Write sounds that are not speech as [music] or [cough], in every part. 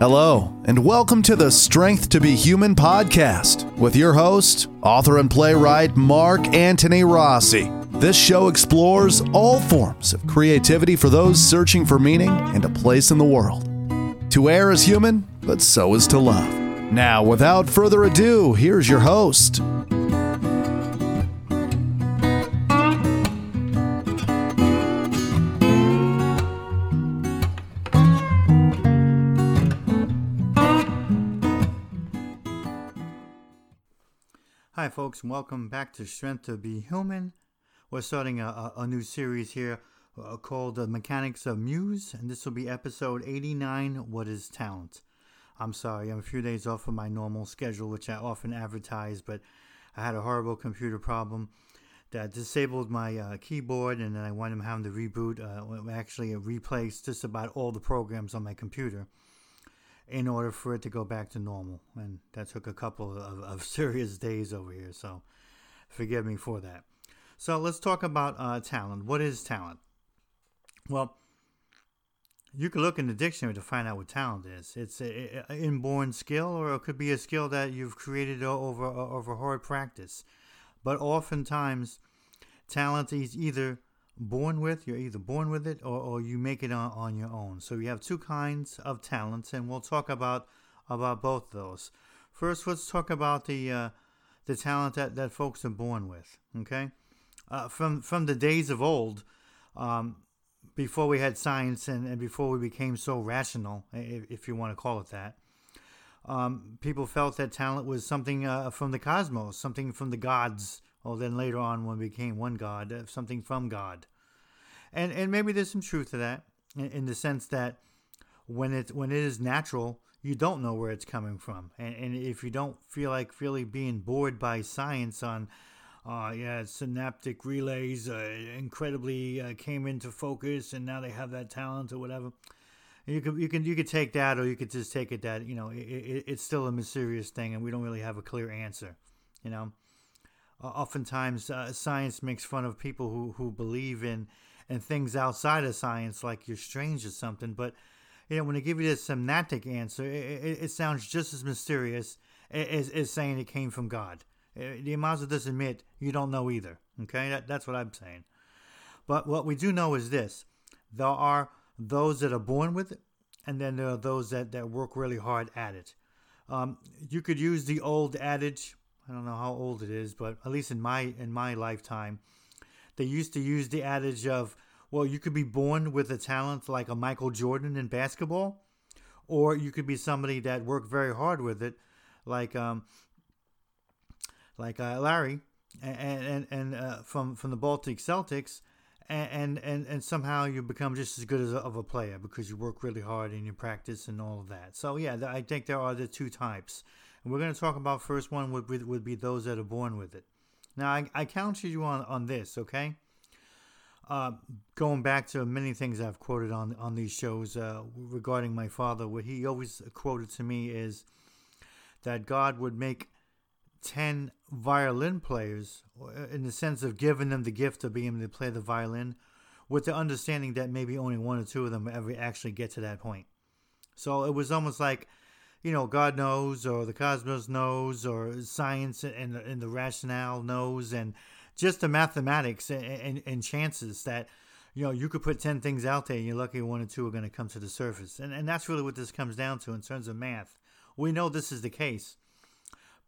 Hello, and welcome to the Strength to Be Human podcast with your host, author and playwright Mark Antony Rossi. This show explores all forms of creativity for those searching for meaning and a place in the world. To err is human, but so is to love. Now, without further ado, here's your host. Hi, folks, and welcome back to Strength to Be Human. We're starting a, a, new series here uh, called The Mechanics of Muse, and this will be episode 89 What is Talent? I'm sorry, I'm a few days off of my normal schedule, which I often advertise, but I had a horrible computer problem that disabled my uh, keyboard, and then I wound up having to reboot, uh, actually, replace just about all the programs on my computer in order for it to go back to normal. And that took a couple of, of [laughs] serious days over here, so forgive me for that. So let's talk about uh, talent. What is talent? Well, you can look in the dictionary to find out what talent is. It's an inborn skill, or it could be a skill that you've created over over hard practice. But oftentimes, talent is either born with. You're either born with it or, or you make it on, on your own. So you have two kinds of talents, and we'll talk about about both those. First, let's talk about the uh, the talent that, that folks are born with. Okay, uh, from from the days of old, um, before we had science and, and before we became so rational, if, if you want to call it that. Um, people felt that talent was something uh, from the cosmos, something from the gods, or then later on when we became one God, uh, something from God. And and maybe there's some truth to that in, in, the sense that when it when it is natural, you don't know where it's coming from, and, and if you don't feel like really being bored by science on. Uh, yeah, synaptic relays uh, incredibly uh, came into focus, and now they have that talent or whatever. You could you can you could take that, or you could just take it that you know it, it, it's still a mysterious thing, and we don't really have a clear answer. You know, oftentimes uh, science makes fun of people who, who believe in and things outside of science like you're strange or something but you know when they give you this semantic answer it, it, it sounds just as mysterious as, as saying it came from god. You might as well just admit you don't know either okay? That, that's what i'm saying. But what we do know is this. There are those that are born with it and then there are those that, that work really hard at it. Um, you could use the old adage I don't know how old it is, but at least in my in my lifetime, they used to use the adage of, well, you could be born with a talent like a Michael Jordan in basketball, or you could be somebody that worked very hard with it, like um, like uh, Larry, and and and uh, from from the Baltic Celtics, and, and and somehow you become just as good as a, of a player because you work really hard and you practice and all of that. So yeah, I think there are the two types. And we're going to talk about first one would, would, would be those that are born with it. Now, I, I counted you on, on this, okay? Uh, going back to many things I've quoted on, on these shows uh, regarding my father, what he always quoted to me is that God would make 10 violin players uh, in the sense of giving them the gift of being able to play the violin with the understanding that maybe only one or two of them ever actually get to that point. So it was almost like you know, God knows, or the cosmos knows, or science and, and the rationale knows, and just the mathematics and, and, and, chances that, you know, you could put 10 things out there and you're lucky one or two are going to come to the surface. And, and that's really what this comes down to in terms of math. We know this is the case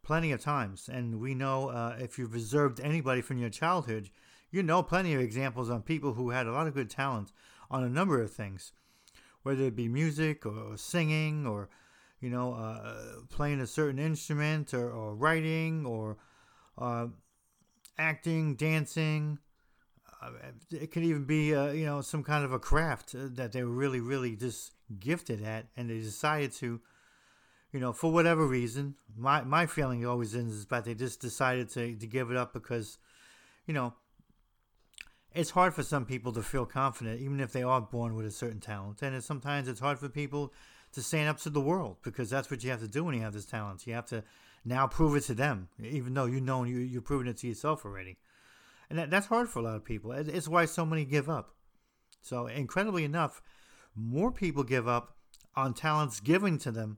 plenty of times. And we know uh, if you've observed anybody from your childhood, you know plenty of examples on people who had a lot of good talent on a number of things, whether it be music or singing or you know, uh, playing a certain instrument or, or writing or uh, acting, dancing. Uh, it could even be, uh, you know, some kind of a craft that they were really, really just gifted at, and they decided to, you know, for whatever reason. My my feeling always is that they just decided to to give it up because, you know, it's hard for some people to feel confident, even if they are born with a certain talent, and it's, sometimes it's hard for people to stand up to the world because that's what you have to do when you have this talent. You have to now prove it to them, even though you know you, you're proving it to yourself already. And that, that's hard for a lot of people. It's why so many give up. So, incredibly enough, more people give up on talents given to them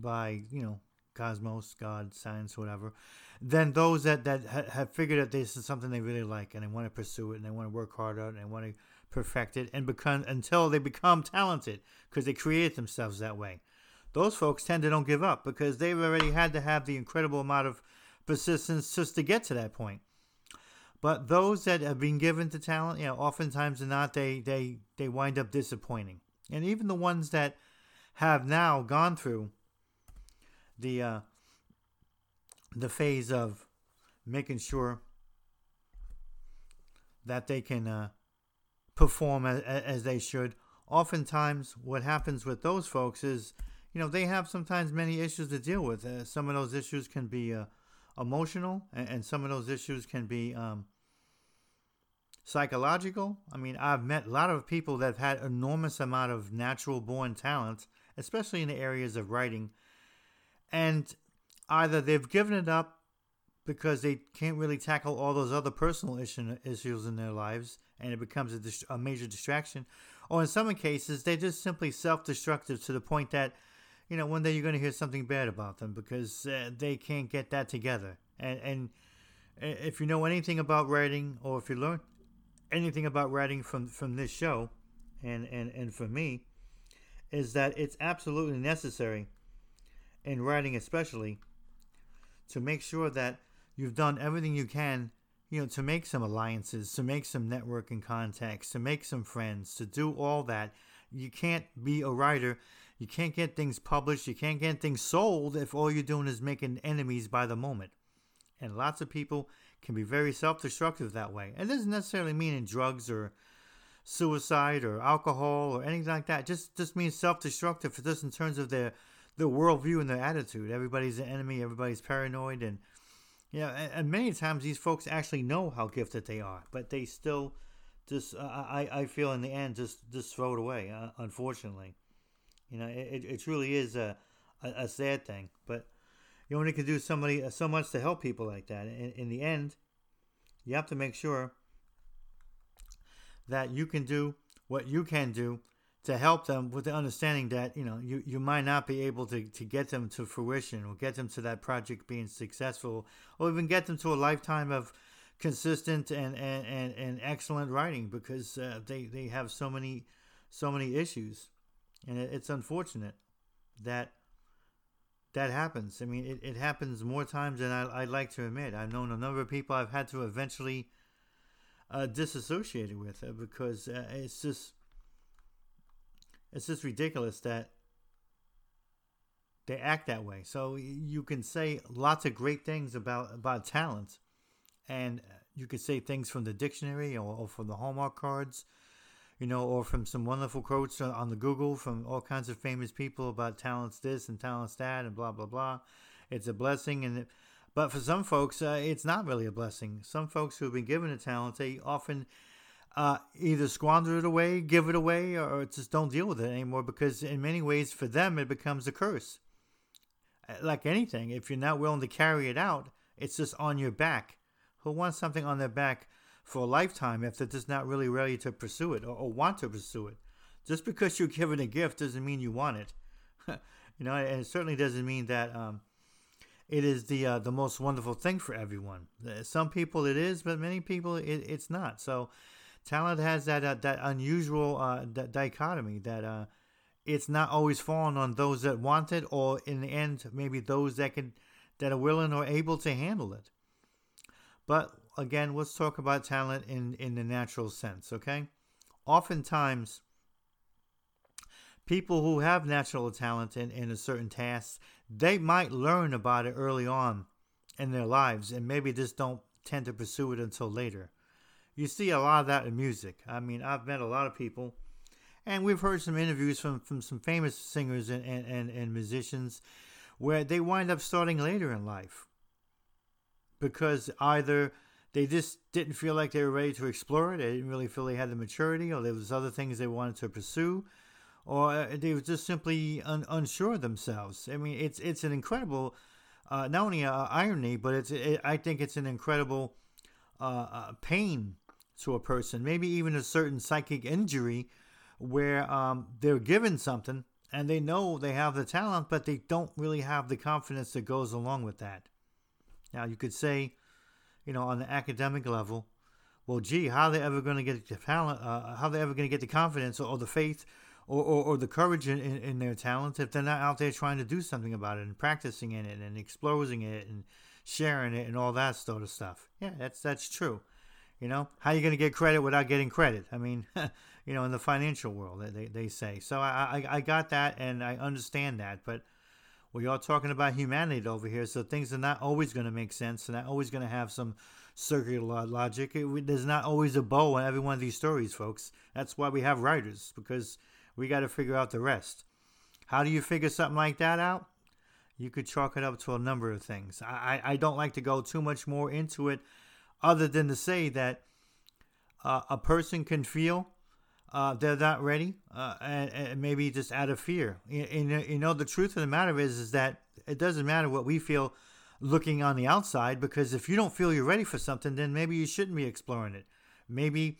by you know cosmos, God, science, whatever, then those that that ha- have figured that this is something they really like and they want to pursue it and they want to work hard on it and want to perfect it and become until they become talented because they create themselves that way. Those folks tend to don't give up because they've already had to have the incredible amount of persistence just to get to that point. But those that have been given to talent, you know, oftentimes or not, they they they wind up disappointing. And even the ones that have now gone through the uh, the phase of making sure that they can uh, perform as, as they should. Oftentimes, what happens with those folks is, you know, they have sometimes many issues to deal with. Uh, some of those issues can be uh, emotional, and, and, some of those issues can be um, psychological. I mean, I've met a lot of people that have had enormous amount of natural born talent, especially in the areas of writing, and either they've given it up because they can't really tackle all those other personal issue, issues in their lives and it becomes a, a major distraction. Or in some cases they're just simply self-destructive to the point that you know one day you're going to hear something bad about them because uh, they can't get that together. And and if you know anything about writing or if you learn anything about writing from from this show and and and for me is that it's absolutely necessary in writing especially to make sure that you've done everything you can you know to make some alliances to make some networking contacts to make some friends to do all that. You can't be a writer. You can't get things published. You can't get things sold if all you're doing is making enemies by the moment. And lots of people can be very self-destructive that way. And doesn't necessarily mean in drugs or suicide or alcohol or anything like that. Just just means self-destructive just in terms of their their worldview and their attitude everybody's an enemy everybody's paranoid and yeah, and, and, many times these folks actually know how gifted they are, but they still just, uh, I, I feel in the end, just, just throw it away, uh, unfortunately. You know, it, it truly is a, a, a, sad thing, but you only can do somebody uh, so much to help people like that. In, in the end, you have to make sure that you can do what you can do to help them with the understanding that you know you, you might not be able to, to get them to fruition or get them to that project being successful or even get them to a lifetime of consistent and, and, and, and excellent writing because uh, they, they have so many so many issues. And it, it's unfortunate that that happens. I mean it, it happens more times than I, I'd like to admit. I've known a number of people I've had to eventually uh, disassociate with uh, because uh, it's just it's just ridiculous that they act that way. So you can say lots of great things about about talent, and you could say things from the dictionary or, or from the Hallmark cards, you know, or from some wonderful quotes on the Google from all kinds of famous people about talents this and talents that and blah blah blah. It's a blessing, and but for some folks, uh, it's not really a blessing. Some folks who have been given a talent, they often uh, either squander it away, give it away, or just don't deal with it anymore because, in many ways, for them, it becomes a curse. Uh, like anything, if you're not willing to carry it out, it's just on your back. Who wants something on their back for a lifetime if they're just not really ready to pursue it or, or want to pursue it? Just because you're given a gift doesn't mean you want it. [laughs] you know, and it certainly doesn't mean that um, it is the uh, the most wonderful thing for everyone. Uh, some people it is, but many people it, it's not. So talent has that uh, that unusual uh, that dichotomy that uh, it's not always falling on those that want it, or in the end, maybe those that can that are willing or able to handle it. But again, let's talk about talent in in the natural sense. Okay, oftentimes people who have natural talent in, in a certain task, they might learn about it early on in their lives and maybe just don't tend to pursue it until later you see a lot of that in music. I mean, I've met a lot of people, and we've heard some interviews from, from some famous singers and, and, and, and musicians where they wind up starting later in life because either they just didn't feel like they were ready to explore it, they didn't really feel they had the maturity, or there was other things they wanted to pursue, or uh, they were just simply un- unsure of themselves. I mean, it's it's an incredible, uh, not only uh, irony, but it's it, I think it's an incredible uh, uh pain to a person, maybe even a certain psychic injury where um, they're given something and they know they have the talent, but they don't really have the confidence that goes along with that. Now, you could say, you know, on the academic level, well, gee, how are they ever going to get the talent? Uh, how are they ever going to get the confidence or, or the faith or, or, or, the courage in, in, in, their talent if they're not out there trying to do something about it and practicing in it and exposing it and sharing it and all that sort of stuff? Yeah, that's that's true. You know, how are you going to get credit without getting credit? I mean, [laughs] you know, in the financial world, they, they say. So I, I, I got that and I understand that. But we are talking about humanity over here. So things are not always going to make sense and not always going to have some circular logic. It, there's not always a bow on every one of these stories, folks. That's why we have writers, because we got to figure out the rest. How do you figure something like that out? You could chalk it up to a number of things. I, I don't like to go too much more into it other than to say that uh, a person can feel uh, they're not ready, uh, and, and, maybe just out of fear. You, you, know, the truth of the matter is, is that it doesn't matter what we feel looking on the outside, because if you don't feel you're ready for something, then maybe you shouldn't be exploring it. Maybe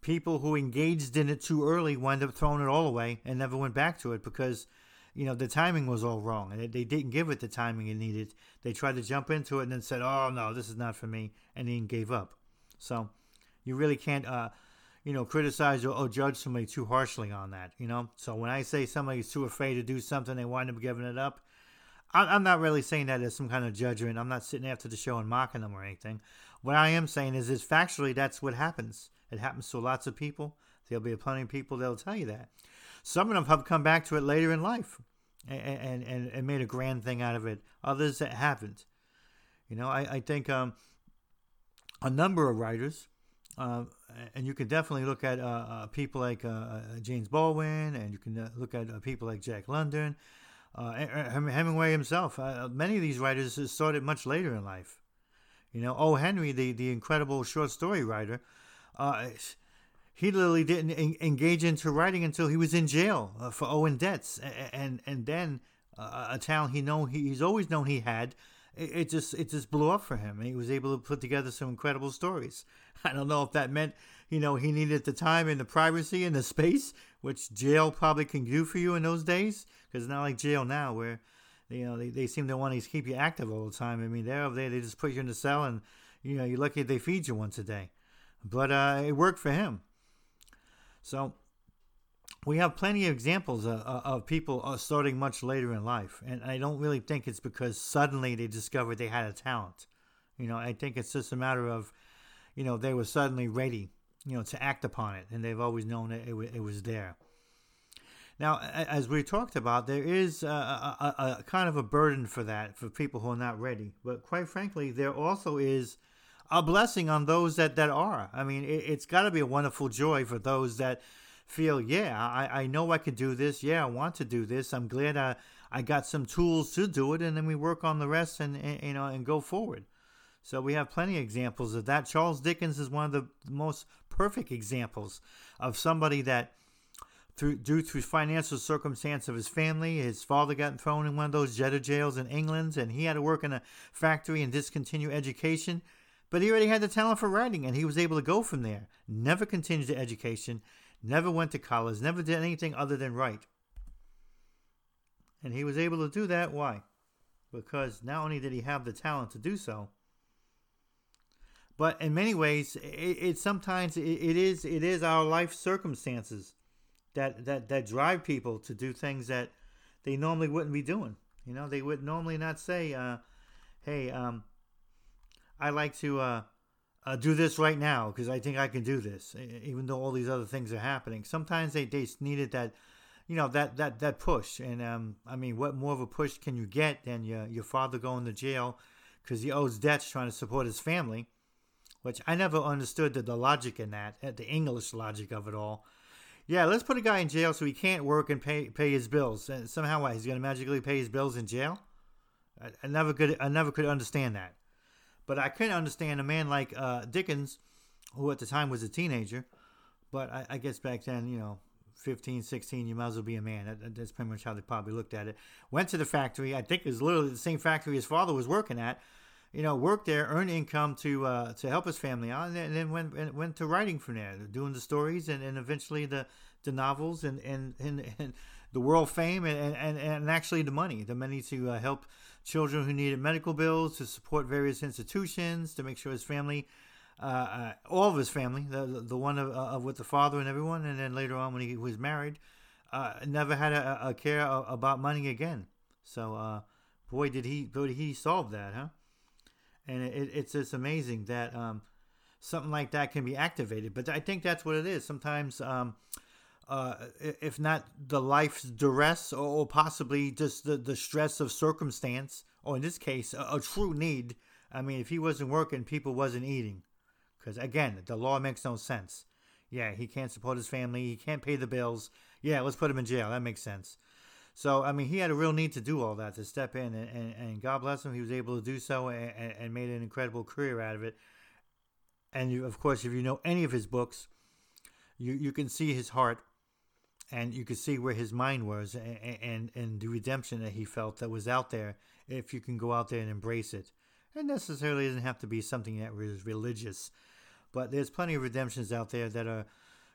people who engaged in it too early wind up throwing it all away and never went back to it because, you know, the timing was all wrong. They, they didn't give it the timing it needed. They tried to jump into it and then said, "Oh no, this is not for me," and then gave up. So, you really can't. Uh, you know, criticize or, or, judge somebody too harshly on that, you know? So when I say somebody's too afraid to do something, they wind up giving it up, I, am not really saying that as some kind of judgment. I'm not sitting after the show and mocking them or anything. What I am saying is, is factually, that's what happens. It happens to lots of people. There'll be plenty of people that'll tell you that. Some of them have come back to it later in life and, and, and made a grand thing out of it. Others that haven't. You know, I, I think um, a number of writers uh, and you can definitely look at uh, uh people like uh, uh, James Baldwin, and you can look at people like Jack London, Hemingway himself. many of these writers started much later in life. You know, O. Henry, the, the incredible short story writer, he literally didn't engage into writing until he was in jail for owing debts, and and, and then a talent he know he, he's always known he had it, it just it just blew up for him. He was able to put together some incredible stories. [laughs] I don't know if that meant you know he needed the time and the privacy and the space, which jail probably can do for you in those days, because it's not like jail now where you know they, they seem to want to keep you active all the time. I mean they're over there they just put you in the cell and you know you're lucky they feed you once a day, but uh, it worked for him. So we have plenty of examples of, of people uh, starting much later in life, and I don't really think it's because suddenly they discovered they had a talent. You know, I think it's just a matter of, you know, they were suddenly ready, you know, to act upon it, and they've always known that it, it was there. Now, as we talked about, there is a, a, a, kind of a burden for that for people who are not ready. But quite frankly, there also is a blessing on those that, that are. I mean, it, has got to be a wonderful joy for those that feel, yeah, I, I know I could do this. Yeah, I want to do this. I'm glad I, I got some tools to do it, and then we work on the rest and, and you know and go forward. So we have plenty of examples of that. Charles Dickens is one of the most perfect examples of somebody that through due to financial circumstance of his family, his father got thrown in one of those debtor jails in England, and he had to work in a factory and discontinue education. But he already had the talent for writing, and he was able to go from there. Never continued the education, never went to college, never did anything other than write. And he was able to do that. Why? Because not only did he have the talent to do so, but in many ways, it, it sometimes it, it is it is our life circumstances that, that that drive people to do things that they normally wouldn't be doing. You know, they would normally not say, uh, "Hey, um, I like to." Uh, uh, do this right now because I think I can do this, even though all these other things are happening. Sometimes they, they needed that, you know, that that that push. And um, I mean, what more of a push can you get than your your father going to jail because he owes debts trying to support his family? Which I never understood the, the logic in that, the English logic of it all. Yeah, let's put a guy in jail so he can't work and pay pay his bills. And somehow, he's going to magically pay his bills in jail? I, I never could I never could understand that. But I couldn't understand a man like uh, Dickens, who at the time was a teenager, but I, I, guess back then, you know, 15, 16, you might as well be a man. That, that's pretty much how they probably looked at it. Went to the factory. I think it was literally the same factory his father was working at. you know, worked there, earned income to uh, to help his family out, and then went and went to writing from there, doing the stories and, and eventually the the novels and and, and, and the world fame and, and, and actually the money, the money to uh, help children who needed medical bills, to support various institutions, to make sure his family, uh, uh, all of his family, the the one of, of with the father and everyone, and then later on when he was married, uh, never had a, a care about money again. So, uh, boy, did he did he solve that, huh? And it, it's just amazing that um, something like that can be activated. But I think that's what it is. Sometimes, um, uh, if not the life's duress, or, possibly just the, the stress of circumstance, or in this case, a, a true need. I mean, if he wasn't working, people wasn't eating. Because again, the law makes no sense. Yeah, he can't support his family. He can't pay the bills. Yeah, let's put him in jail. That makes sense. So, I mean, he had a real need to do all that, to step in, and, and, and God bless him, he was able to do so and, and made an incredible career out of it. And of course, if you know any of his books, you, you can see his heart and you can see where his mind was and, and, and the redemption that he felt that was out there if you can go out there and embrace it. It necessarily doesn't have to be something that was religious, but there's plenty of redemptions out there that are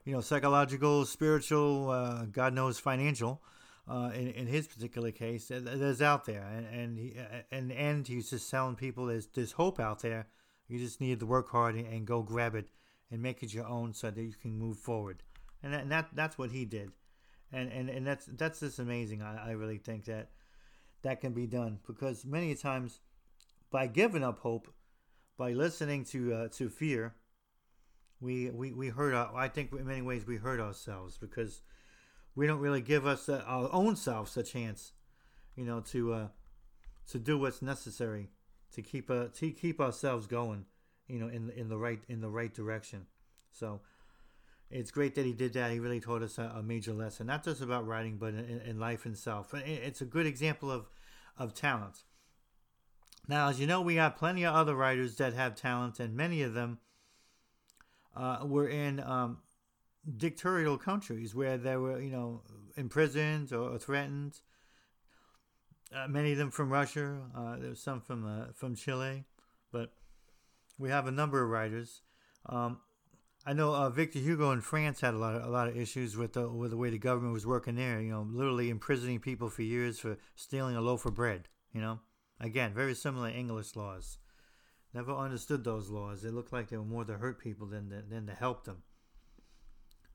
you know, psychological, spiritual, uh, God knows, financial. Uh, in, in his particular case, there's out there, and and he, and and he's just telling people there's there's hope out there. You just need to work hard and, and go grab it and make it your own, so that you can move forward. And that, and that that's what he did, and and and that's that's just amazing. I, I really think that that can be done because many times by giving up hope, by listening to uh, to fear, we we we hurt. Our, I think in many ways we hurt ourselves because we don't really give us uh, our own selves a chance, you know, to uh, to do what's necessary to keep uh, to keep ourselves going, you know, in in the right in the right direction. So it's great that he did that. He really taught us a, a major lesson, not just about writing, but in, in life itself. It's a good example of of talent. Now, as you know, we have plenty of other writers that have talent, and many of them uh, were in um, dictatorial countries where they were, you know, imprisoned or, threatened. Uh, many of them from Russia. Uh, there's some from uh, from Chile, but we have a number of writers. Um, I know uh, Victor Hugo in France had a lot of a lot of issues with the with the way the government was working there. You know, literally imprisoning people for years for stealing a loaf of bread. You know, again, very similar English laws. Never understood those laws. It looked like they were more to hurt people than to, than to help them.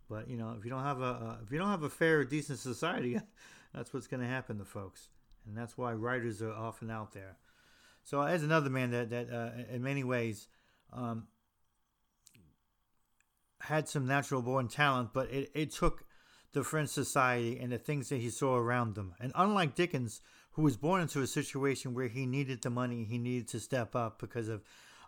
But you know, if you don't have a uh, if you don't have a fair, decent society, [laughs] that's what's going to happen to folks, and that's why writers are often out there. So as another man that that uh, in many ways um, had some natural born talent, but it, it took the French society and the things that he saw around them. And unlike Dickens, who was born into a situation where he needed the money, he needed to step up because of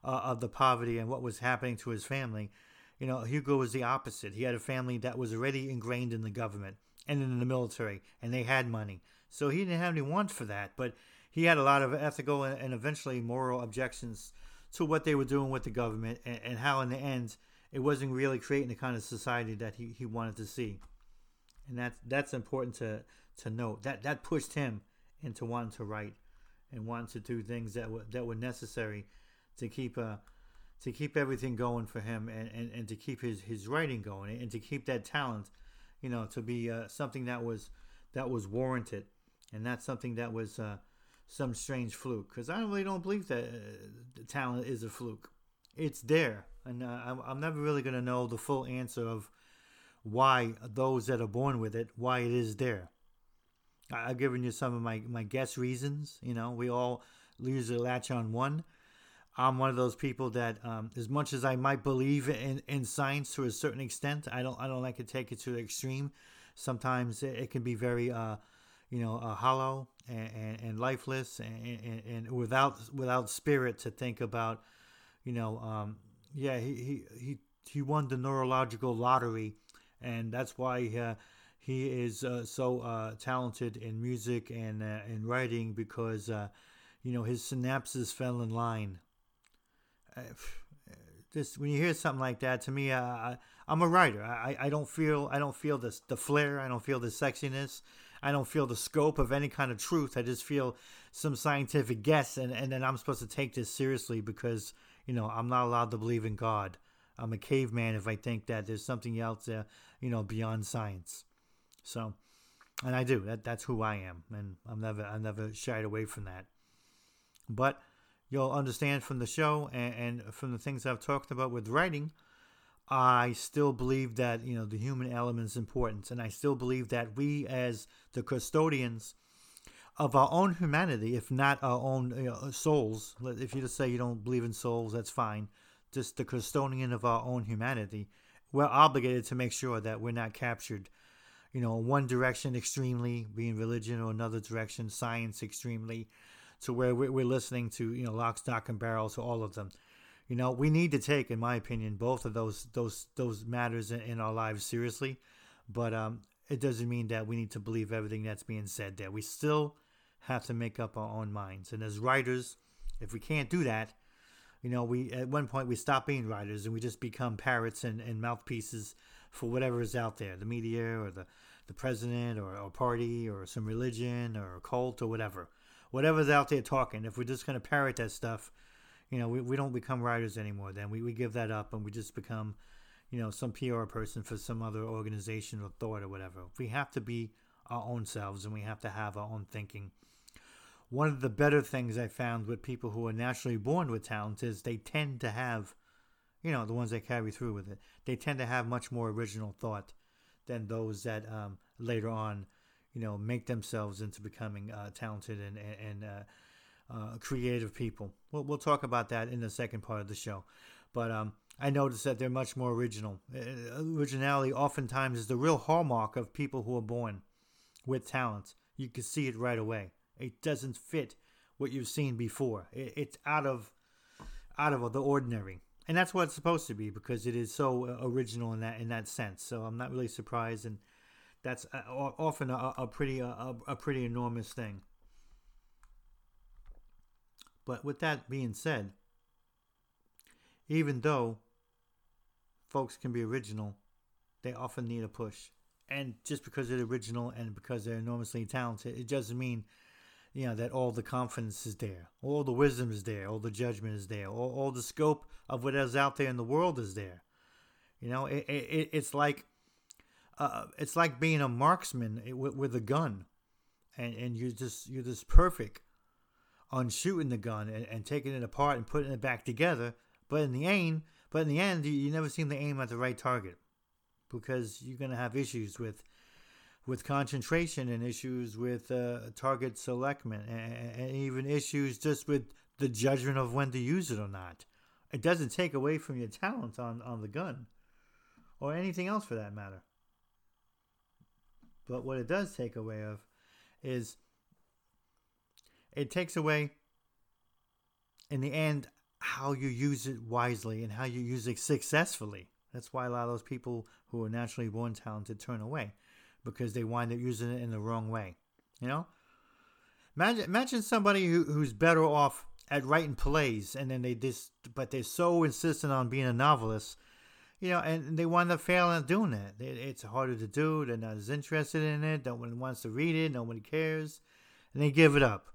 uh, of the poverty and what was happening to his family. You know, Hugo was the opposite. He had a family that was already ingrained in the government and in the military, and they had money, so he didn't have any want for that. But he had a lot of ethical and, eventually moral objections to what they were doing with the government, and, and how in the end it wasn't really creating the kind of society that he, he wanted to see. And that's that's important to to note. That that pushed him into wanting to write and wanting to do things that were that were necessary to keep uh, to keep everything going for him and, and, and to keep his, his writing going and to keep that talent, you know, to be uh, something that was that was warranted and not something that was uh, some strange fluke. Because I really don't believe that uh, talent is a fluke. It's there, and uh, I'm, never really going to know the full answer of why those that are born with it, why it is there. I've given you some of my, my guess reasons. You know, we all usually latch on one. I'm one of those people that, um, as much as I might believe in, in science to a certain extent, I don't I don't like to take it to the extreme. Sometimes it, it can be very, uh, you know, uh, hollow and, and, and lifeless and, and, and, without without spirit to think about, you know, um, yeah, he, he he he won the neurological lottery, and that's why. Uh, he is uh, so uh, talented in music and uh, in writing because uh, you know his synapses fell in line. Uh, just when you hear something like that, to me, I, I'm a writer. I, I don't feel I don't feel this the flair. I don't feel the sexiness. I don't feel the scope of any kind of truth. I just feel some scientific guess, and, and then I'm supposed to take this seriously because you know I'm not allowed to believe in God. I'm a caveman if I think that there's something else there, you know, beyond science. So, and I do. That that's who I am, and I'm never I never shied away from that. But you'll understand from the show and, and from the things I've talked about with writing, I still believe that you know the human element is important, and I still believe that we, as the custodians of our own humanity, if not our own you know, souls, if you just say you don't believe in souls, that's fine. Just the custodian of our own humanity, we're obligated to make sure that we're not captured, you know, one direction extremely, being religion, or another direction, science extremely, to where we're listening to you know lock, stock, and barrel to all of them. You know, we need to take, in my opinion, both of those those those matters in, in our lives seriously, but um, it doesn't mean that we need to believe everything that's being said there. We still have to make up our own minds, and as writers, if we can't do that, you know, we at one point we stop being writers and we just become parrots and, and mouthpieces for whatever is out there, the media or the the president or a party or some religion or a cult or whatever whatever's out there talking, if we're just going to parrot that stuff, you know, we, we don't become writers anymore. Then we, we give that up and we just become, you know, some PR person for some other organization or thought or whatever. We have to be our own selves and we have to have our own thinking. One of the better things I found with people who are naturally born with talent is they tend to have, you know, the ones that carry through with it, they tend to have much more original thought than those that um, later on you know, make themselves into becoming uh, talented and and uh, uh, creative people. We'll we'll talk about that in the second part of the show, but um, I noticed that they're much more original. Uh, originality oftentimes is the real hallmark of people who are born with talent. You can see it right away. It doesn't fit what you've seen before. It, it's out of out of the ordinary and that's what it's supposed to be because it is so uh, original in that in that sense. So I'm not really surprised, and that's uh, often a, a pretty a, a pretty enormous thing. But with that being said, even though folks can be original, they often need a push. And just because they're original and because they're enormously talented, it doesn't mean, you know, that all the confidence is there, all the wisdom is there, all the judgment is there, all, all the scope of what is out there in the world is there. You know, it, it, it's like uh, it's like being a marksman with, with a gun, and and you're just you're just perfect on shooting the gun and, and taking it apart and putting it back together. But in the aim, but in the end, you, you never seem to aim at the right target because you're gonna have issues with with concentration and issues with uh, target selectment and, and even issues just with the judgment of when to use it or not. It doesn't take away from your talent on, on the gun or anything else for that matter. But what it does take away of is it takes away in the end how you use it wisely and how you use it successfully. That's why a lot of those people who are naturally born talented turn away because they wind up using it in the wrong way. You know? Imagine, imagine somebody who, who's better off at writing plays and then they just, but they're so insistent on being a novelist you know, and they wind up failing at doing that. It's harder to do. They're not as interested in it. No one wants to read it. Nobody cares, and they give it up.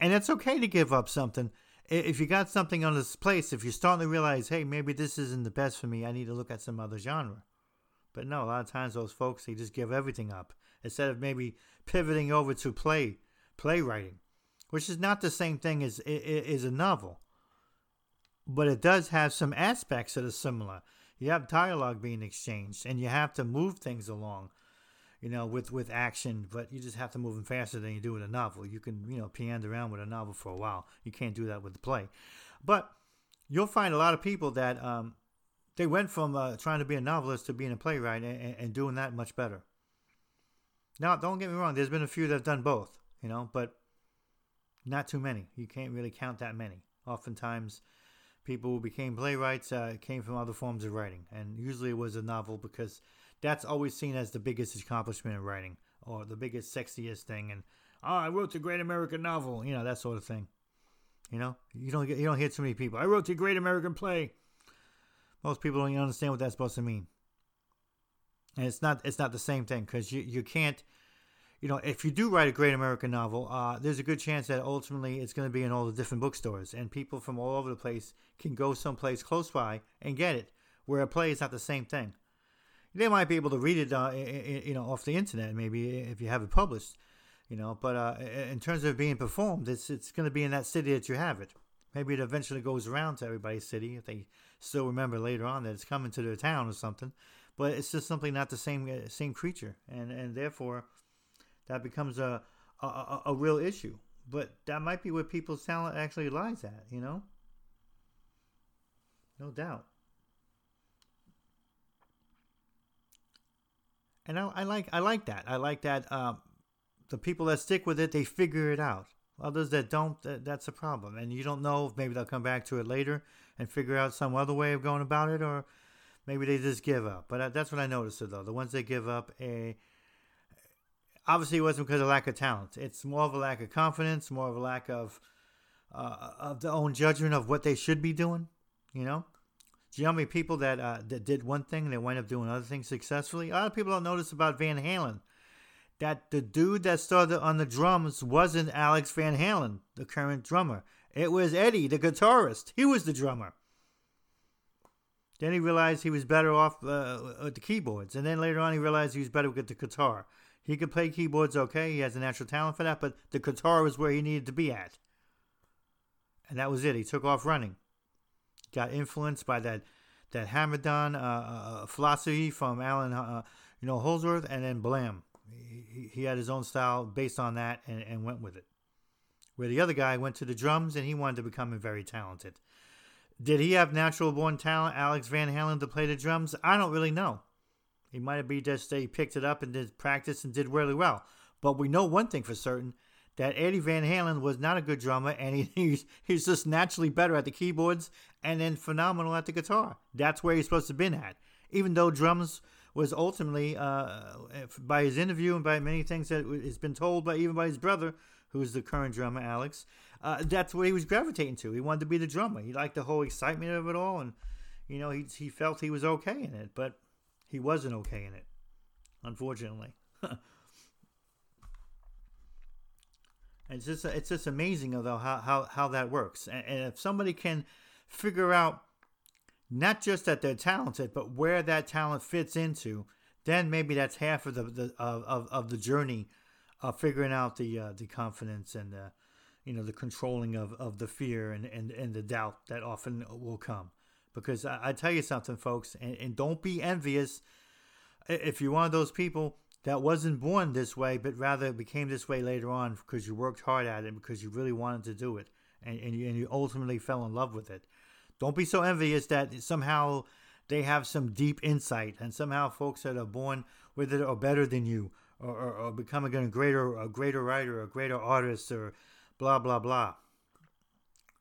And it's okay to give up something if you got something on this place. If you're starting to realize, hey, maybe this isn't the best for me. I need to look at some other genre. But no, a lot of times those folks they just give everything up instead of maybe pivoting over to play playwriting, which is not the same thing as is a novel but it does have some aspects that are similar. You have dialogue being exchanged, and you have to move things along, you know, with with action. But you just have to move them faster than you do with a novel. You can, you know, piano around with a novel for a while. You can't do that with the play. But you'll find a lot of people that um, they went from uh, trying to be a novelist to being a playwright and, and doing that much better. Now, don't get me wrong. There's been a few that have done both, you know, but not too many. You can't really count that many. Oftentimes, people who became playwrights uh, came from other forms of writing, and usually it was a novel because that's always seen as the biggest accomplishment in writing or the biggest, sexiest thing. And oh, I wrote the great American novel, you know that sort of thing. You know, you don't get you don't hear too many people. I wrote the Great American Play. Most people don't understand what that's supposed to mean. And it's not it's not the same thing because you you can't. You know, if you do write a great American novel, uh, there's a good chance that ultimately it's going to be in all the different bookstores, and people from all over the place can go someplace close by and get it. Where a play is not the same thing. They might be able to read it, uh, you know, off the internet, maybe if you have it published you know. But uh, in terms of being performed, it's it's going to be in that city that you have it. Maybe it eventually goes around to everybody's city if they still remember later on that it's coming to their town or something. But it's just simply not the same uh, same creature, and and therefore that becomes a a, a real issue. But that might be where people's talent actually lies at, you know. No doubt. and I, I, like I like that. I like that um, the people that stick with it, they figure it out. Others that don't, that, that's a problem. And you don't know if maybe they'll come back to it later and figure out some other way of going about it, or maybe they just give up. But uh, that's what I noticed, though. The ones that give up, a eh, obviously it wasn't because of lack of talent. It's more of a lack of confidence, more of a lack of uh, of their own judgment of what they should be doing. You know, do you know how many people that uh, that did one thing and they wind up doing other things successfully? A lot of people don't notice about Van Halen that the dude that started on the drums wasn't Alex Van Halen, the current drummer. It was Eddie, the guitarist. He was the drummer. Then he realized he was better off uh, with the keyboards. And then later on, he realized he was better with the guitar. He could play keyboards okay. He has a natural talent for that, but the guitar was where he needed to be at. And that was it. He took off running. Got influenced by that that hammer-on uh, uh, philosophy from Allan, uh, you know, Holdsworth, and then blam, he, he had his own style based on that and, and went with it. Where the other guy went to the drums and he wanted to become very talented. Did he have natural born talent, Alex Van Halen, to play the drums? I don't really know. He might have been just he picked it up and did practice and did really well. But we know one thing for certain that Eddie Van Halen was not a good drummer and he, [laughs] he's, he's just naturally better at the keyboards and then phenomenal at the guitar. That's where he's supposed to have been at. Even though drums was ultimately, uh, by his interview and by many things that has been told by even by his brother, who's the current drummer, Alex, uh, that's what he was gravitating to. He wanted to be the drummer. He liked the whole excitement of it all, and you know, he he felt he was okay in it, but he wasn't okay in it, unfortunately. [laughs] it's just it's just amazing though how how, how that works, and, and if somebody can figure out not just that they're talented, but where that talent fits into, then maybe that's half of the, the of, of, of the journey of figuring out the uh, the confidence and the you know the controlling of, of the fear and, and, and the doubt that often will come. Because I, I tell you something, folks, and, and don't be envious if you're one of those people that wasn't born this way, but rather became this way later on because you worked hard at it, because you really wanted to do it, and, and, you, and you ultimately fell in love with it. Don't be so envious that somehow they have some deep insight and somehow folks that are born with it are better than you or, or, or becoming a greater a greater writer, a greater artist, or blah blah blah.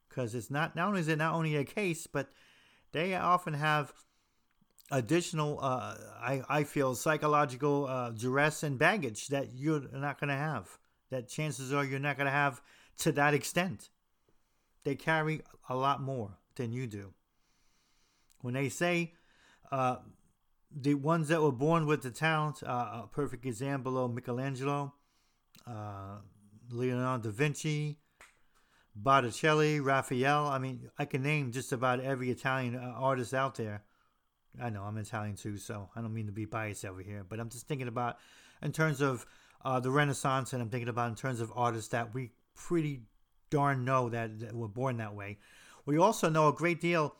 Because it's not not only is it not only a case, but they often have additional, uh, I I feel psychological uh, duress and baggage that you're not going to have. That chances are you're not going to have to that extent. They carry a lot more than you do. When they say uh, the ones that were born with the talent, uh, a perfect example of Michelangelo, uh, Leonardo da Vinci, Botticelli, Raphael. I mean, I can name just about every Italian uh, artist out there. I know I'm Italian too, so I don't mean to be biased over here, but I'm just thinking about in terms of uh, the Renaissance, and I'm thinking about in terms of artists that we pretty darn know that, that were born that way. We also know a great deal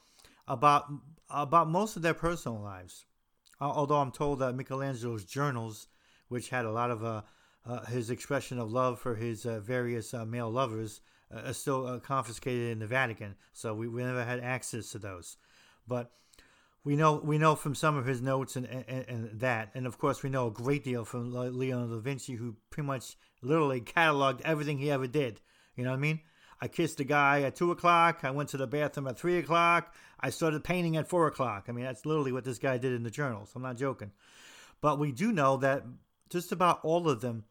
about about most of their personal lives. Uh, although I'm told that Michelangelo's journals, which had a lot of uh, uh, his expression of love for his uh, various uh, male lovers, uh, are still confiscated in the Vatican. So we, we never had access to those. But we know we know from some of his notes and, and, and, that, and of course we know a great deal from Leonardo da Vinci, who pretty much literally cataloged everything he ever did. You know what I mean? I kissed a guy at two o'clock. I went to the bathroom at three o'clock. I started painting at four o'clock. I mean, that's literally what this guy did in the journals. I'm not joking. But we do know that just about all of them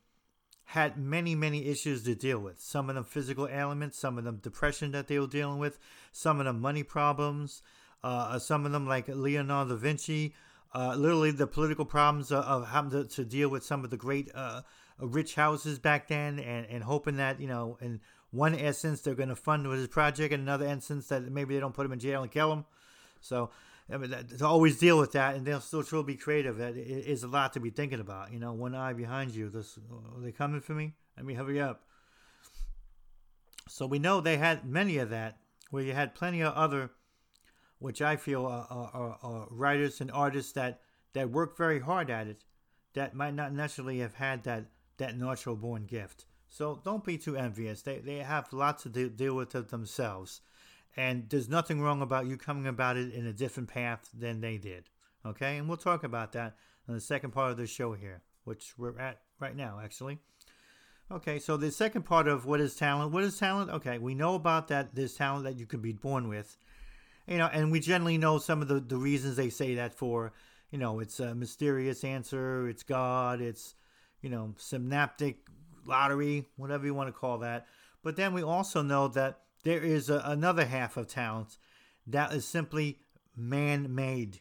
had many, many issues to deal with. Some of them physical ailments, some of them depression that they were dealing with, some of them money problems, uh, some of them like Leonardo da Vinci, uh, literally the political problems of, of having to, to, deal with some of the great uh, rich houses back then, and, and hoping that you know, in one essence they're going to fund with his project, and another instance that maybe they don't put him in jail and kill him. So I mean, to always deal with that, and they'll still to be creative. That is a lot to be thinking about. You know, one eye behind you. This are they coming for me? Let me hurry up. So we know they had many of that, where you had plenty of other, which I feel are, are, are writers and artists that that work very hard at it, that might not necessarily have had that that natural born gift. So don't be too envious. They they have lots to do, deal with it themselves. And there's nothing wrong about you coming about it in a different path than they did. Okay? And we'll talk about that in the second part of the show here, which we're at right now, actually. Okay, so the second part of what is talent? What is talent? Okay, we know about that. There's talent that you could be born with. You know, and we generally know some of the, the reasons they say that for. You know, it's a mysterious answer, it's God, it's, you know, synaptic lottery, whatever you want to call that. But then we also know that there is a, another half of talent that is simply man made.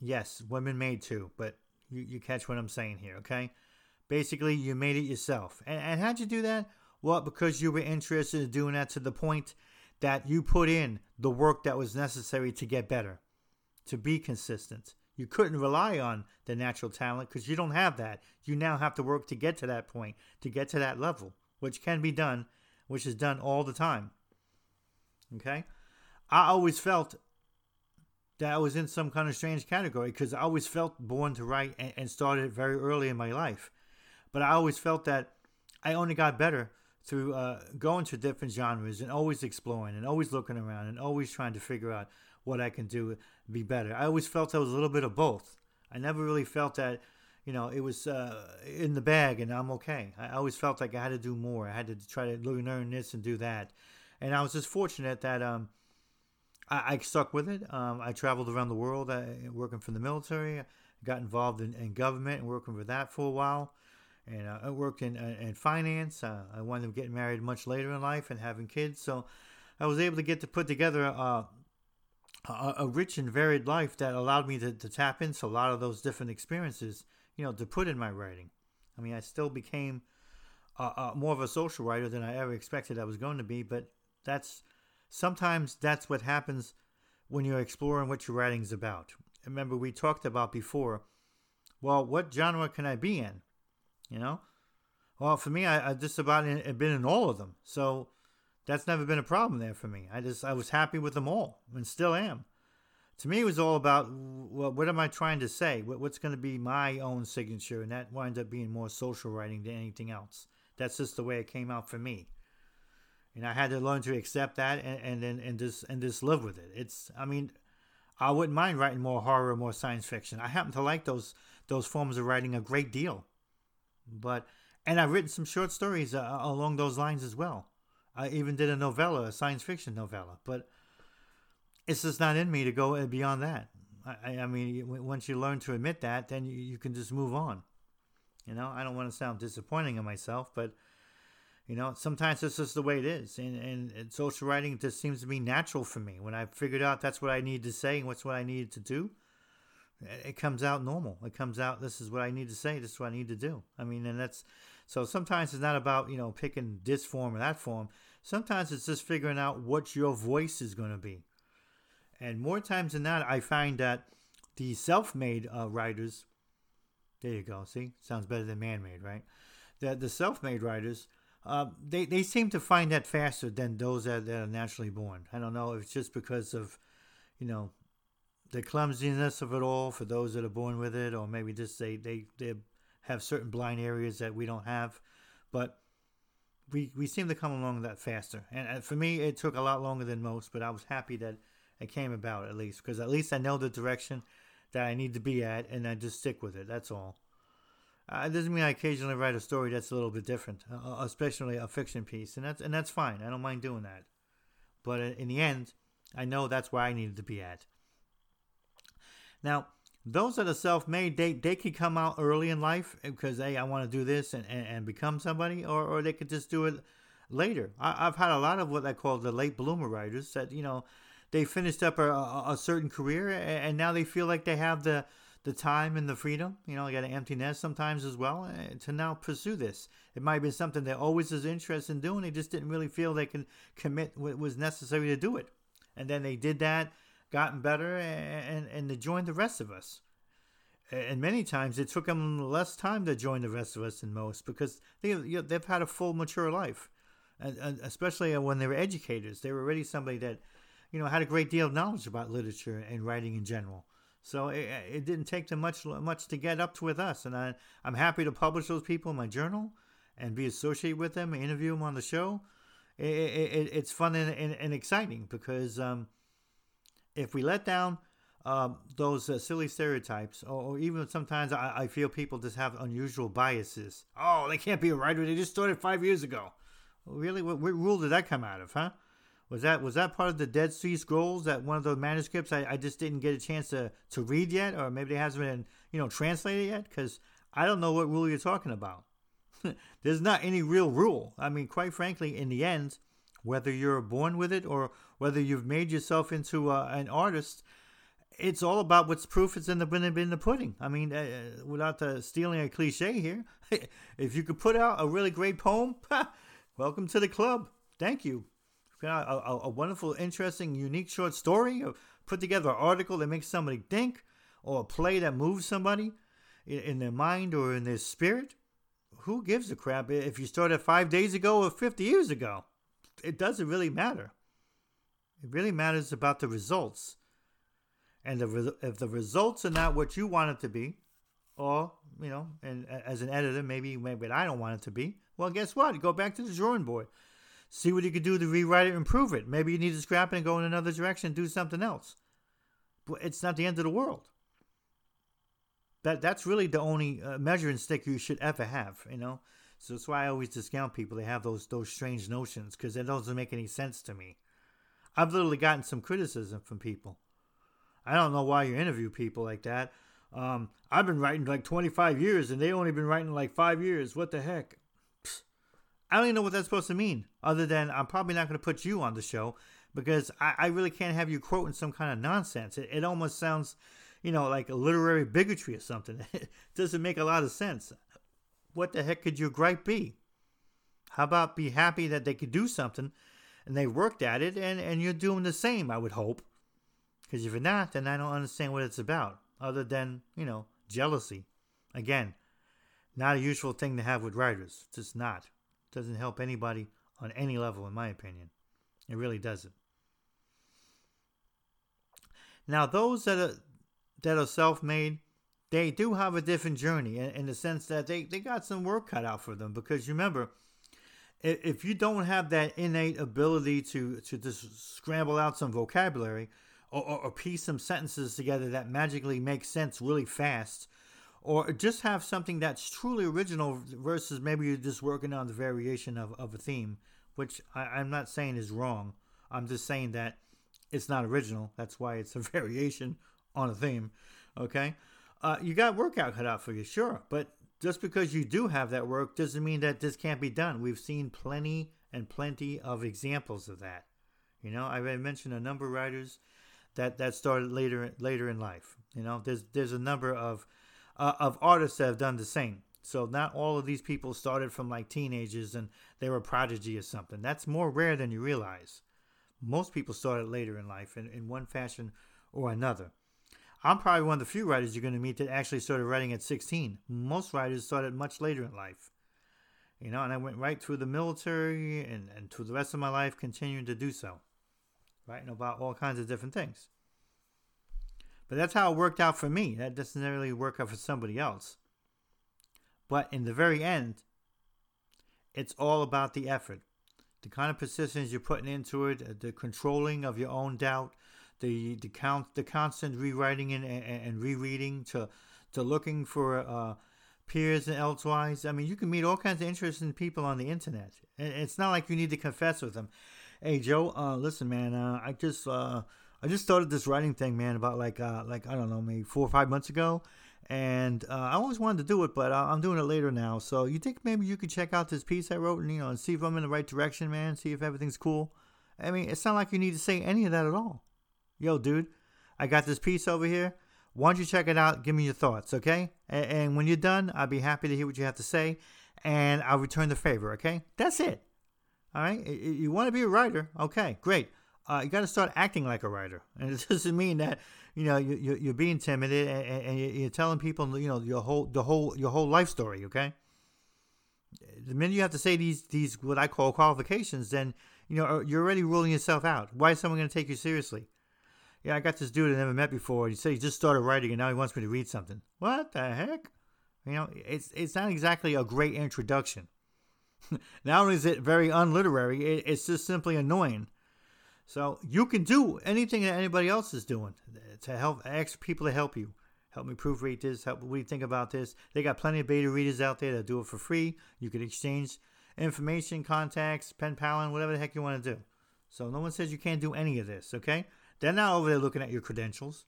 Yes, women made too, but you, you catch what I'm saying here, okay? Basically, you made it yourself. And, and how'd you do that? Well, because you were interested in doing that to the point that you put in the work that was necessary to get better, to be consistent. You couldn't rely on the natural talent because you don't have that. You now have to work to get to that point, to get to that level, which can be done which is done all the time. Okay? I always felt that I was in some kind of strange category because I always felt born to write and, and started very early in my life. But I always felt that I only got better through uh, going to different genres and always exploring and always looking around and always trying to figure out what I can do be better. I always felt I was a little bit of both. I never really felt that you know, it was uh, in the bag and I'm okay. I always felt like I had to do more. I had to try to learn this and do that. And I was just fortunate that um, I, I, stuck with it. Um, I traveled around the world uh, working for the military. Got involved in, in, government and working for that for a while. And uh, I worked in, uh, in finance. Uh, I wound up getting married much later in life and having kids. So I was able to get to put together a, a, rich and varied life that allowed me to, to tap into a lot of those different experiences you know, to put in my writing. I mean, I still became uh, uh, more of a social writer than I ever expected I was going to be, but that's sometimes that's what happens when you're exploring what your writing's about. Remember, we talked about before. Well, what genre can I be in? You know, well, for me, I, I just about been in all of them, so that's never been a problem there for me. I just I was happy with them all, and still am to me, it was all about well, what am I trying to say? What, what's going to be my own signature? And that winds up being more social writing than anything else. That's just the way it came out for me. And I had to learn to accept that and, and and, and just and just live with it. It's I mean, I wouldn't mind writing more horror, more science fiction. I happen to like those those forms of writing a great deal. But and I've written some short stories uh, along those lines as well. I even did a novella, a science fiction novella. But it's just not in me to go uh, beyond that. I, I mean, once you learn to admit that, then you, you can just move on. You know, I don't want to sound disappointing in myself, but you know, sometimes it's just the way it is. And, and, and social writing just seems to be natural for me. When I figured out that's what I need to say and what's what I needed to do, it comes out normal. It comes out, this is what I need to say, this is what I need to do. I mean, and that's so sometimes it's not about, you know, picking this form or that form. Sometimes it's just figuring out what your voice is going to be. And more times than not, I find that the self made uh, writers, there you go, see, sounds better than man made, right? The, the self made writers, uh, they, they seem to find that faster than those that, that are naturally born. I don't know if it's just because of, you know, the clumsiness of it all for those that are born with it, or maybe just they, they, they have certain blind areas that we don't have. But we, we seem to come along that faster. And for me, it took a lot longer than most, but I was happy that it came about at least because at least I know the direction that I need to be at and I just stick with it. That's all. Uh, it doesn't mean I occasionally write a story that's a little bit different, uh, uh especially a fiction piece, and that's and that's fine. I don't mind doing that. But in the end, I know that's where I needed to be at. Now, those that are self-made, they they could come out early in life because hey, I want to do this and, and, and become somebody, or or they could just do it later. I, have had a lot of what I call the late bloomer writers that you know they finished up a, a, a certain career and, and now they feel like they have the the time and the freedom. You know, they got an empty nest sometimes as well eh, to now pursue this. It might have been something they always was interested in doing. They just didn't really feel they can commit what was necessary to do it, and then they did that, gotten better, and and they joined the rest of us. And many times it took them less time to join the rest of us than most because they they've had a full mature life and, especially when they were educators. They were already somebody that, you know, had a great deal of knowledge about literature and writing in general. So it, it didn't take them much much to get up to with us, and I, I'm happy to publish those people in my journal and be associated with them, interview them on the show. It, it, it's fun and, and, and exciting because um, if we let down um, those uh, silly stereotypes, or, or, even sometimes I, I feel people just have unusual biases. Oh, they can't be a writer; they just started five years ago. Really, what, what, rule did that come out of, huh? Was that was that part of the Dead Sea Scrolls? That one of those manuscripts I, I just didn't get a chance to, to read yet, or maybe it hasn't been you know translated yet? Because I don't know what rule you're talking about. [laughs] There's not any real rule. I mean, quite frankly, in the end, whether you're born with it or whether you've made yourself into uh, an artist, it's all about what's proof is in the in the pudding. I mean, uh, uh without uh, stealing a cliche here, [laughs] if you could put out a really great poem, [laughs] welcome to the club. Thank you. A, a, a, wonderful, interesting, unique short story, or put together an article that makes somebody think, or a play that moves somebody in, in their mind or in their spirit. Who gives a crap if you started five days ago or 50 years ago? It doesn't really matter. It really matters about the results. And the, if the results are not what you want it to be, or, you know, and as an editor, maybe, maybe I don't want it to be, well, guess what? Go back to the drawing board. See what you could do to rewrite it, improve it. Maybe you need to scrap it and go in another direction, do something else. But it's not the end of the world. That that's really the only uh, measuring stick you should ever have, you know. So that's why I always discount people. They have those those strange notions because it doesn't make any sense to me. I've literally gotten some criticism from people. I don't know why you interview people like that. Um, I've been writing like 25 years and they only been writing like five years. What the heck? I don't even know what that's supposed to mean, other than I'm probably not going to put you on the show because I, I, really can't have you quoting some kind of nonsense. It, it almost sounds, you know, like literary bigotry or something. It [laughs] doesn't make a lot of sense. What the heck could your gripe be? How about be happy that they could do something and they worked at it and, and you're doing the same, I would hope. Because if you're not, then I don't understand what it's about, other than, you know, jealousy. Again, not a useful thing to have with writers. Just not. Doesn't help anybody on any level, in my opinion. It really doesn't. Now, those that are that are self-made, they do have a different journey in, in the sense that they, they got some work cut out for them. Because remember, if, you don't have that innate ability to to just scramble out some vocabulary or, or, or piece some sentences together that magically make sense really fast, or just have something that's truly original versus maybe you're just working on the variation of, of a theme, which I, am not saying is wrong. I'm just saying that it's not original. That's why it's a [laughs] variation on a theme. Okay? Uh, you got workout cut out for you, sure. But just because you do have that work doesn't mean that this can't be done. We've seen plenty and plenty of examples of that. You know, I mentioned a number of writers that, that started later later in life. You know, there's there's a number of uh, of artists that have done the same. So not all of these people started from like teenagers and they were prodigy or something. That's more rare than you realize. Most people started later in life in, in one fashion or another. I'm probably one of the few writers you're going to meet that actually started writing at 16. Most writers started much later in life. You know, and I went right through the military and, and to the rest of my life continuing to do so. Writing about all kinds of different things. But that's how it worked out for me. That doesn't really work out for somebody else. But in the very end, it's all about the effort. The kind of persistence you're putting into it, uh, the controlling of your own doubt, the the count, the constant rewriting and, and, and rereading to to looking for uh, peers and elsewise. I mean, you can meet all kinds of interesting people on the internet. It's not like you need to confess with them. Hey, Joe, uh, listen, man, uh, I just uh, I just started this writing thing, man, about like uh, like I don't know, maybe four or five months ago, and uh, I always wanted to do it, but uh, I'm doing it later now. So you think maybe you could check out this piece I wrote, and you know, and see if I'm in the right direction, man. See if everything's cool. I mean, it's not like you need to say any of that at all. Yo, dude, I got this piece over here. Why don't you check it out? Give me your thoughts, okay? And, and when you're done, I'll be happy to hear what you have to say, and I'll return the favor, okay? That's it. All right. You want to be a writer? Okay, great uh, you got to start acting like a writer, and [laughs] it doesn't mean that you know you, you're being timid and, and you're telling people you know your whole the whole your whole life story. Okay, the minute you have to say these these what I call qualifications, then you know uh, you're already ruling yourself out. Why is someone going to take you seriously? Yeah, I got this dude I never met before. He said he just started writing, and now he wants me to read something. What the heck? You know, it's it's not exactly a great introduction. [laughs] not only is it very unliterary, it, it's just simply annoying so you can do anything that anybody else is doing to help ask people to help you. Help me proofread this. Help. What do you think about this? They got plenty of beta readers out there that do it for free. You can exchange information, contacts, pen paling, whatever the heck you want to do. So no one says you can't do any of this. Okay? They're not over there looking at your credentials.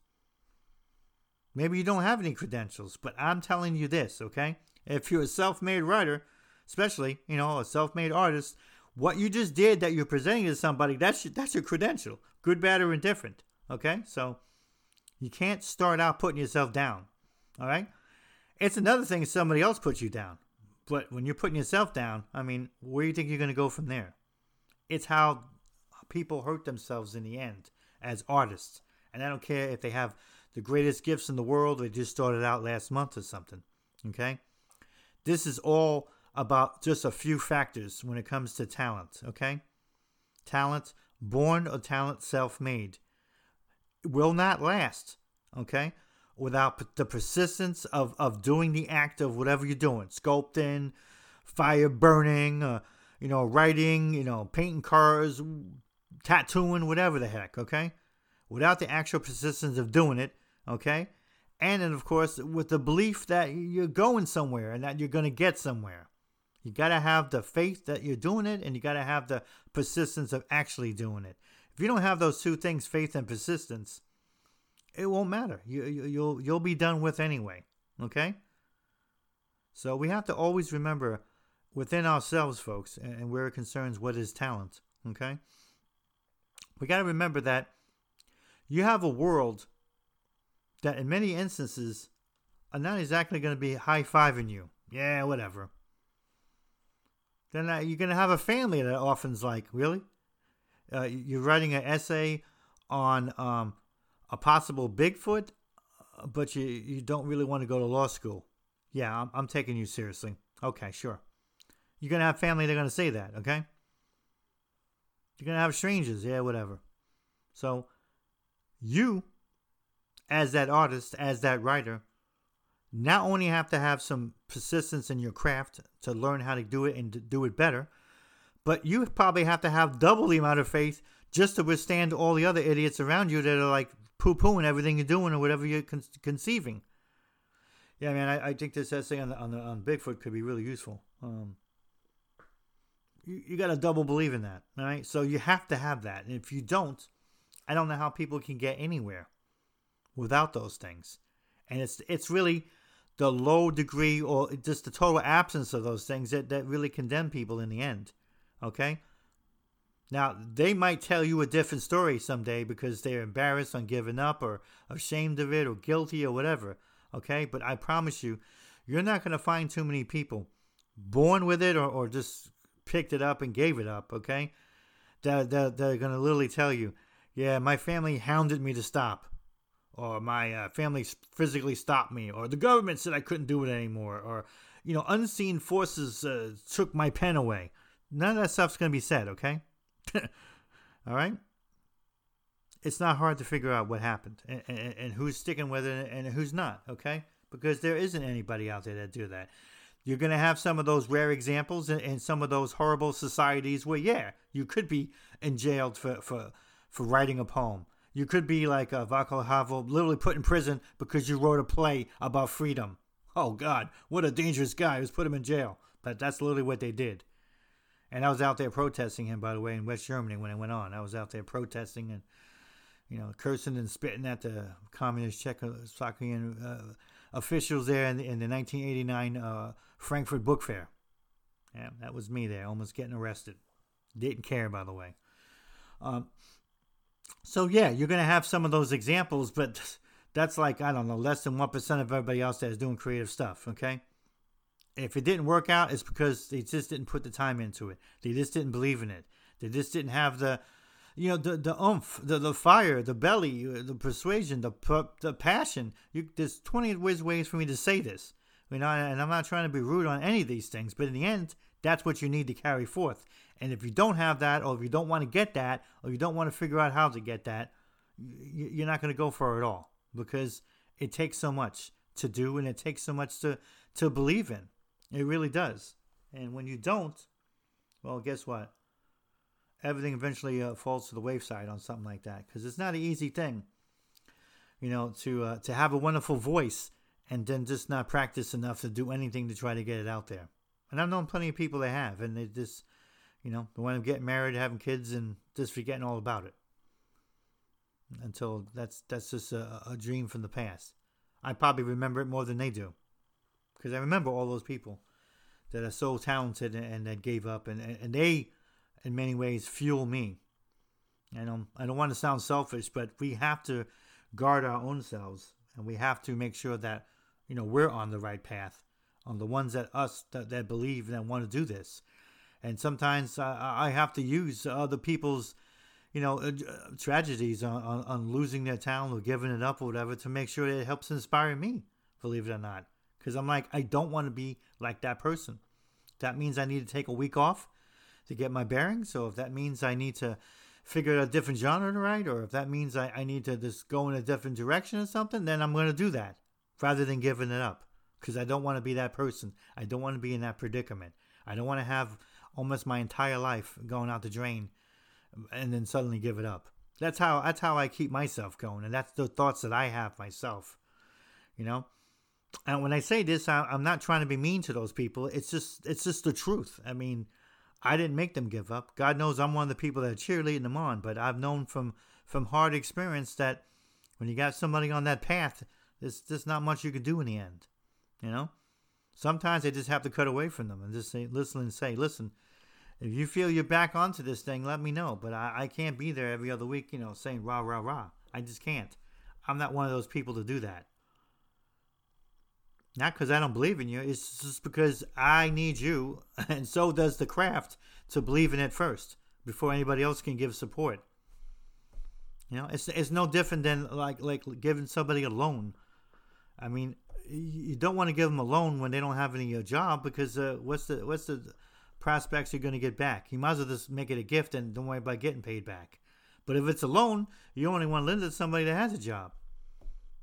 Maybe you don't have any credentials, but I'm telling you this. Okay? If you're a self-made writer, especially you know a self-made artist, what you just did that you're presenting to somebody, that's that's your credential, good, bad, or indifferent. Okay, so you can't start out putting yourself down. All right, it's another thing if somebody else puts you down, but when you're putting yourself down, I mean, where do you think you're going to go from there? It's how people hurt themselves in the end as artists, and I don't care if they have the greatest gifts in the world. They just started out last month or something. Okay, this is all about just a few factors when it comes to talent, okay? Talent, born or talent self made, will not last, okay? Without the persistence of, of doing the act of whatever you're doing sculpting, fire burning, uh, you know, writing, you know, painting cars, tattooing, whatever the heck, okay? Without the actual persistence of doing it, okay? And then, of course, with the belief that you're going somewhere and that you're going to get somewhere. You got to have the faith that you're doing it, and you got to have the persistence of actually doing it. If you don't have those two things, faith and persistence, it won't matter. You, you you'll you'll be done with anyway. Okay. So we have to always remember within ourselves, folks, and where it concerns what is talent. Okay. We got to remember that you have a world that, in many instances, are not exactly going to be high fiving you. Yeah, whatever then you're going to have a family that often's like, really? Uh, you're writing an essay on um, a possible Bigfoot, uh, but you, you don't really want to go to law school. Yeah, I'm, I'm taking you seriously. Okay, sure. You're going to have family that are going to say that, okay? You're going to have strangers, yeah, whatever. So, you, as that artist, as that writer, not only have to have some persistence in your craft to learn how to do it and to do it better, but you probably have to have double the amount of faith just to withstand all the other idiots around you that are like poo pooing everything you're doing or whatever you're con- conceiving. Yeah, man, I, I think this essay on the, on the, on Bigfoot could be really useful. Um, you, you got to double believe in that, all right? So you have to have that, and if you don't, I don't know how people can get anywhere without those things. And it's it's really the low degree or just the total absence of those things that, that really condemn people in the end. Okay? Now, they might tell you a different story someday because they're embarrassed on giving up or ashamed of it or guilty or whatever. Okay? But I promise you, you're not going to find too many people born with it or, or just picked it up and gave it up. Okay? That, that, that are going to literally tell you, yeah, my family hounded me to stop or my uh, family physically stopped me, or the government said I couldn't do it anymore, or you know, unseen forces uh, took my pen away. None of that stuff's going to be said, okay? [laughs] All right? It's not hard to figure out what happened and, and, and, who's sticking with it and who's not, okay? Because there isn't anybody out there that do that. You're going to have some of those rare examples and, in some of those horrible societies where, yeah, you could be in jail for, for, for writing a poem you could be like a Václav Havel, literally put in prison because you wrote a play about freedom. Oh God, what a dangerous guy! Let's put him in jail. But that's literally what they did. And I was out there protesting him, by the way, in West Germany when it went on. I was out there protesting, and you know, cursing and spitting at the communist Czechoslovakian uh, officials there in the, in the 1989 uh, Frankfurt Book Fair. Yeah, that was me there, almost getting arrested. Didn't care, by the way. Um, so yeah, you're gonna have some of those examples, but [laughs] that's like I don't know, less than one percent of everybody else that is doing creative stuff. Okay, if it didn't work out, it's because they just didn't put the time into it. They just didn't believe in it. They just didn't have the, you know, the the oomph, the the fire, the belly, the persuasion, the the passion. You, there's 20 ways ways for me to say this, you know, and I'm not trying to be rude on any of these things, but in the end, that's what you need to carry forth. And if you don't have that, or if you don't want to get that, or you don't want to figure out how to get that, you're not going to go for it all because it takes so much to do and it takes so much to, to believe in. It really does. And when you don't, well, guess what? Everything eventually uh, falls to the wayside on something like that because it's not an easy thing, you know, to uh, to have a wonderful voice and then just not practice enough to do anything to try to get it out there. And I've known plenty of people that have, and they just, you know, they wind up getting married, having kids, and just forgetting all about it until that's that's just a, a dream from the past. I probably remember it more than they do because I remember all those people that are so talented and, that gave up, and, and they, in many ways, fuel me. I don't, I don't want to sound selfish, but we have to guard our own selves, and we have to make sure that you know we're on the right path, on the ones that us that, that believe and that want to do this. And sometimes I, I have to use other people's you know, uh, tragedies on, on, on, losing their town or giving it up or whatever to make sure that it helps inspire me, believe it or not. Because I'm like, I don't want to be like that person. That means I need to take a week off to get my bearings. So if that means I need to figure out a different genre to write, or if that means I, I need to just go in a different direction or something, then I'm going to do that rather than giving it up. Because I don't want to be that person. I don't want to be in that predicament. I don't want to have almost my entire life going out the drain and then suddenly give it up. That's how that's how I keep myself going, and that's the thoughts that I have myself. You know, and when I say this, I'm not trying to be mean to those people. It's just it's just the truth. I mean, I didn't make them give up. God knows I'm one of the people that are cheerleading them on. But I've known from from hard experience that when you got somebody on that path, there's just not much you can do in the end. You know, sometimes I just have to cut away from them and just say, listen and say, listen, if you feel you're back onto this thing, let me know. But I, I can't be there every other week, you know, saying rah, rah, rah. I just can't. I'm not one of those people to do that. Not because I don't believe in you, it's just because I need you, [laughs] and so does the craft, to believe in it first before anybody else can give support. You know, it's it's no different than like like giving somebody a loan. I mean, you don't want to give them a loan when they don't have any uh, job because uh, what's the what's the prospects you're going to get back. You might as well just make it a gift and don't worry about getting paid back. But if it's a loan, you only want to lend it to somebody that has a job.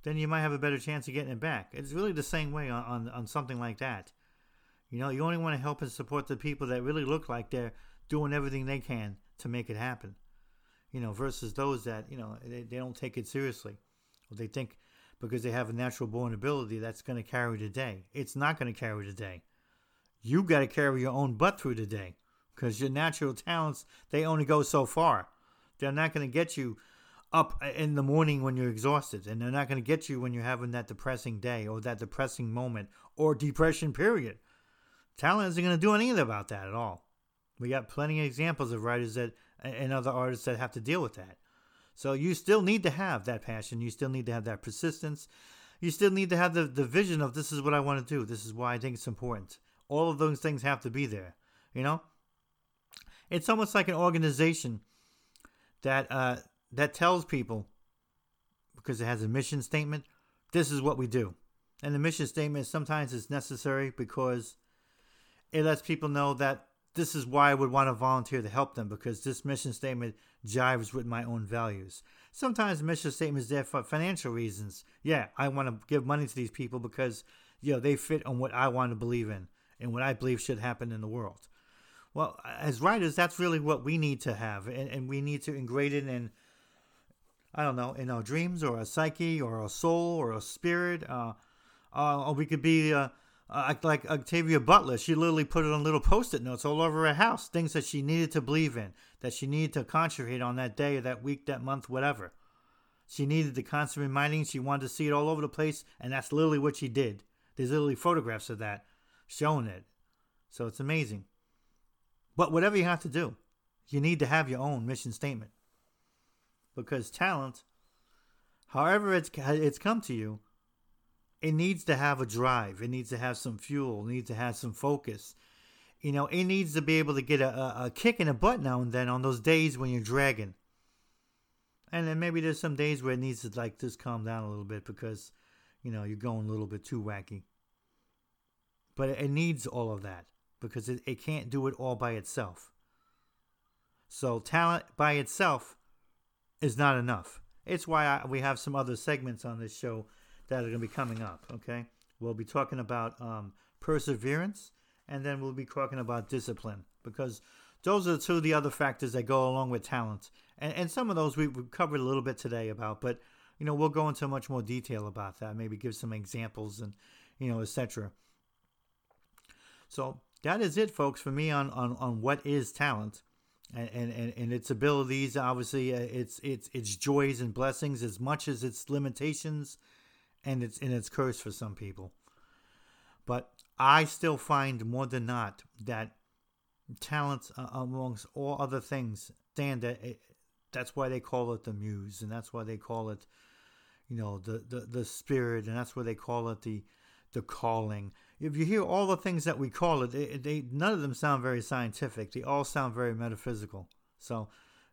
Then you might have a better chance of getting it back. It's really the same way on, on, on something like that. You know, you only want to help and support the people that really look like they're doing everything they can to make it happen. You know, versus those that, you know, they, they don't take it seriously. Or they think because they have a natural born ability that's going to carry the day. It's not going to carry the day you got to carry your own butt through the day because your natural talents they only go so far they're not going to get you up in the morning when you're exhausted and they're not going to get you when you're having that depressing day or that depressing moment or depression period. Talent isn't going to do anything about that at all. We got plenty of examples of writers that and other artists that have to deal with that. So you still need to have that passion. You still need to have that persistence. You still need to have the, the vision of this is what i want to do. This is why i think it's important. All of those things have to be there. You know, it's almost like an organization that uh, that tells people because it has a mission statement. This is what we do, and the mission statement sometimes is necessary because it lets people know that this is why I would want to volunteer to help them because this mission statement jives with my own values. Sometimes mission statement is there for financial reasons. Yeah, I want to give money to these people because you know they fit on what I want to believe in and what I believe should happen in the world. Well, as writers, that's really what we need to have, and, and we need to ingrate it in, I don't know, in our dreams or our psyche or our soul or our spirit. Uh, uh, or we could be uh, uh, like Octavia Butler. She literally put it on little post-it notes all over her house, things that she needed to believe in, that she needed to concentrate on that day, that week, that month, whatever. She needed the constant reminding. She wanted to see it all over the place, and that's literally what she did. There's literally photographs of that showing it. So it's amazing. But whatever you have to do, you need to have your own mission statement. Because talent, however it's it's come to you, it needs to have a drive. It needs to have some fuel. It needs to have some focus. You know, it needs to be able to get a, a, kick in the butt now and then on those days when you're dragging. And then maybe there's some days where it needs to like just calm down a little bit because, you know, you're going a little bit too wacky. But it needs all of that because it, it can't do it all by itself. So talent by itself is not enough. It's why I, we have some other segments on this show that are going to be coming up. Okay, we'll be talking about um, perseverance, and then we'll be talking about discipline because those are two of the other factors that go along with talent. And, and some of those we, have covered a little bit today about, but you know we'll go into much more detail about that. Maybe give some examples and you know etc. So that is it, folks, for me on on, on what is talent. And, and, and its abilities, obviously, uh, its its its joys and blessings, as much as its limitations and it's and it's curse for some people. But I still find more than not that talents uh, amongst all other things stand that it, that's why they call it the muse and that's why they call it you know the, the the spirit and that's why they call it the the calling if you hear all the things that we call it they, they none of them sound very scientific they all sound very metaphysical so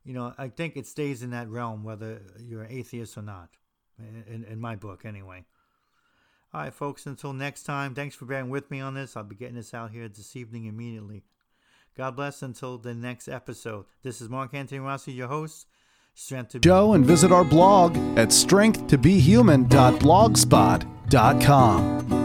you know i think it stays in that realm whether you're an atheist or not in, in my book, anyway. All right, folks, until next time, thanks for bearing with me on this. I'll be getting this out here this evening immediately. God bless until the next episode. This is Mark Anthony Rossi, your host. Strength to Be Joe, and visit our blog at strengthtobehuman.blogspot.com.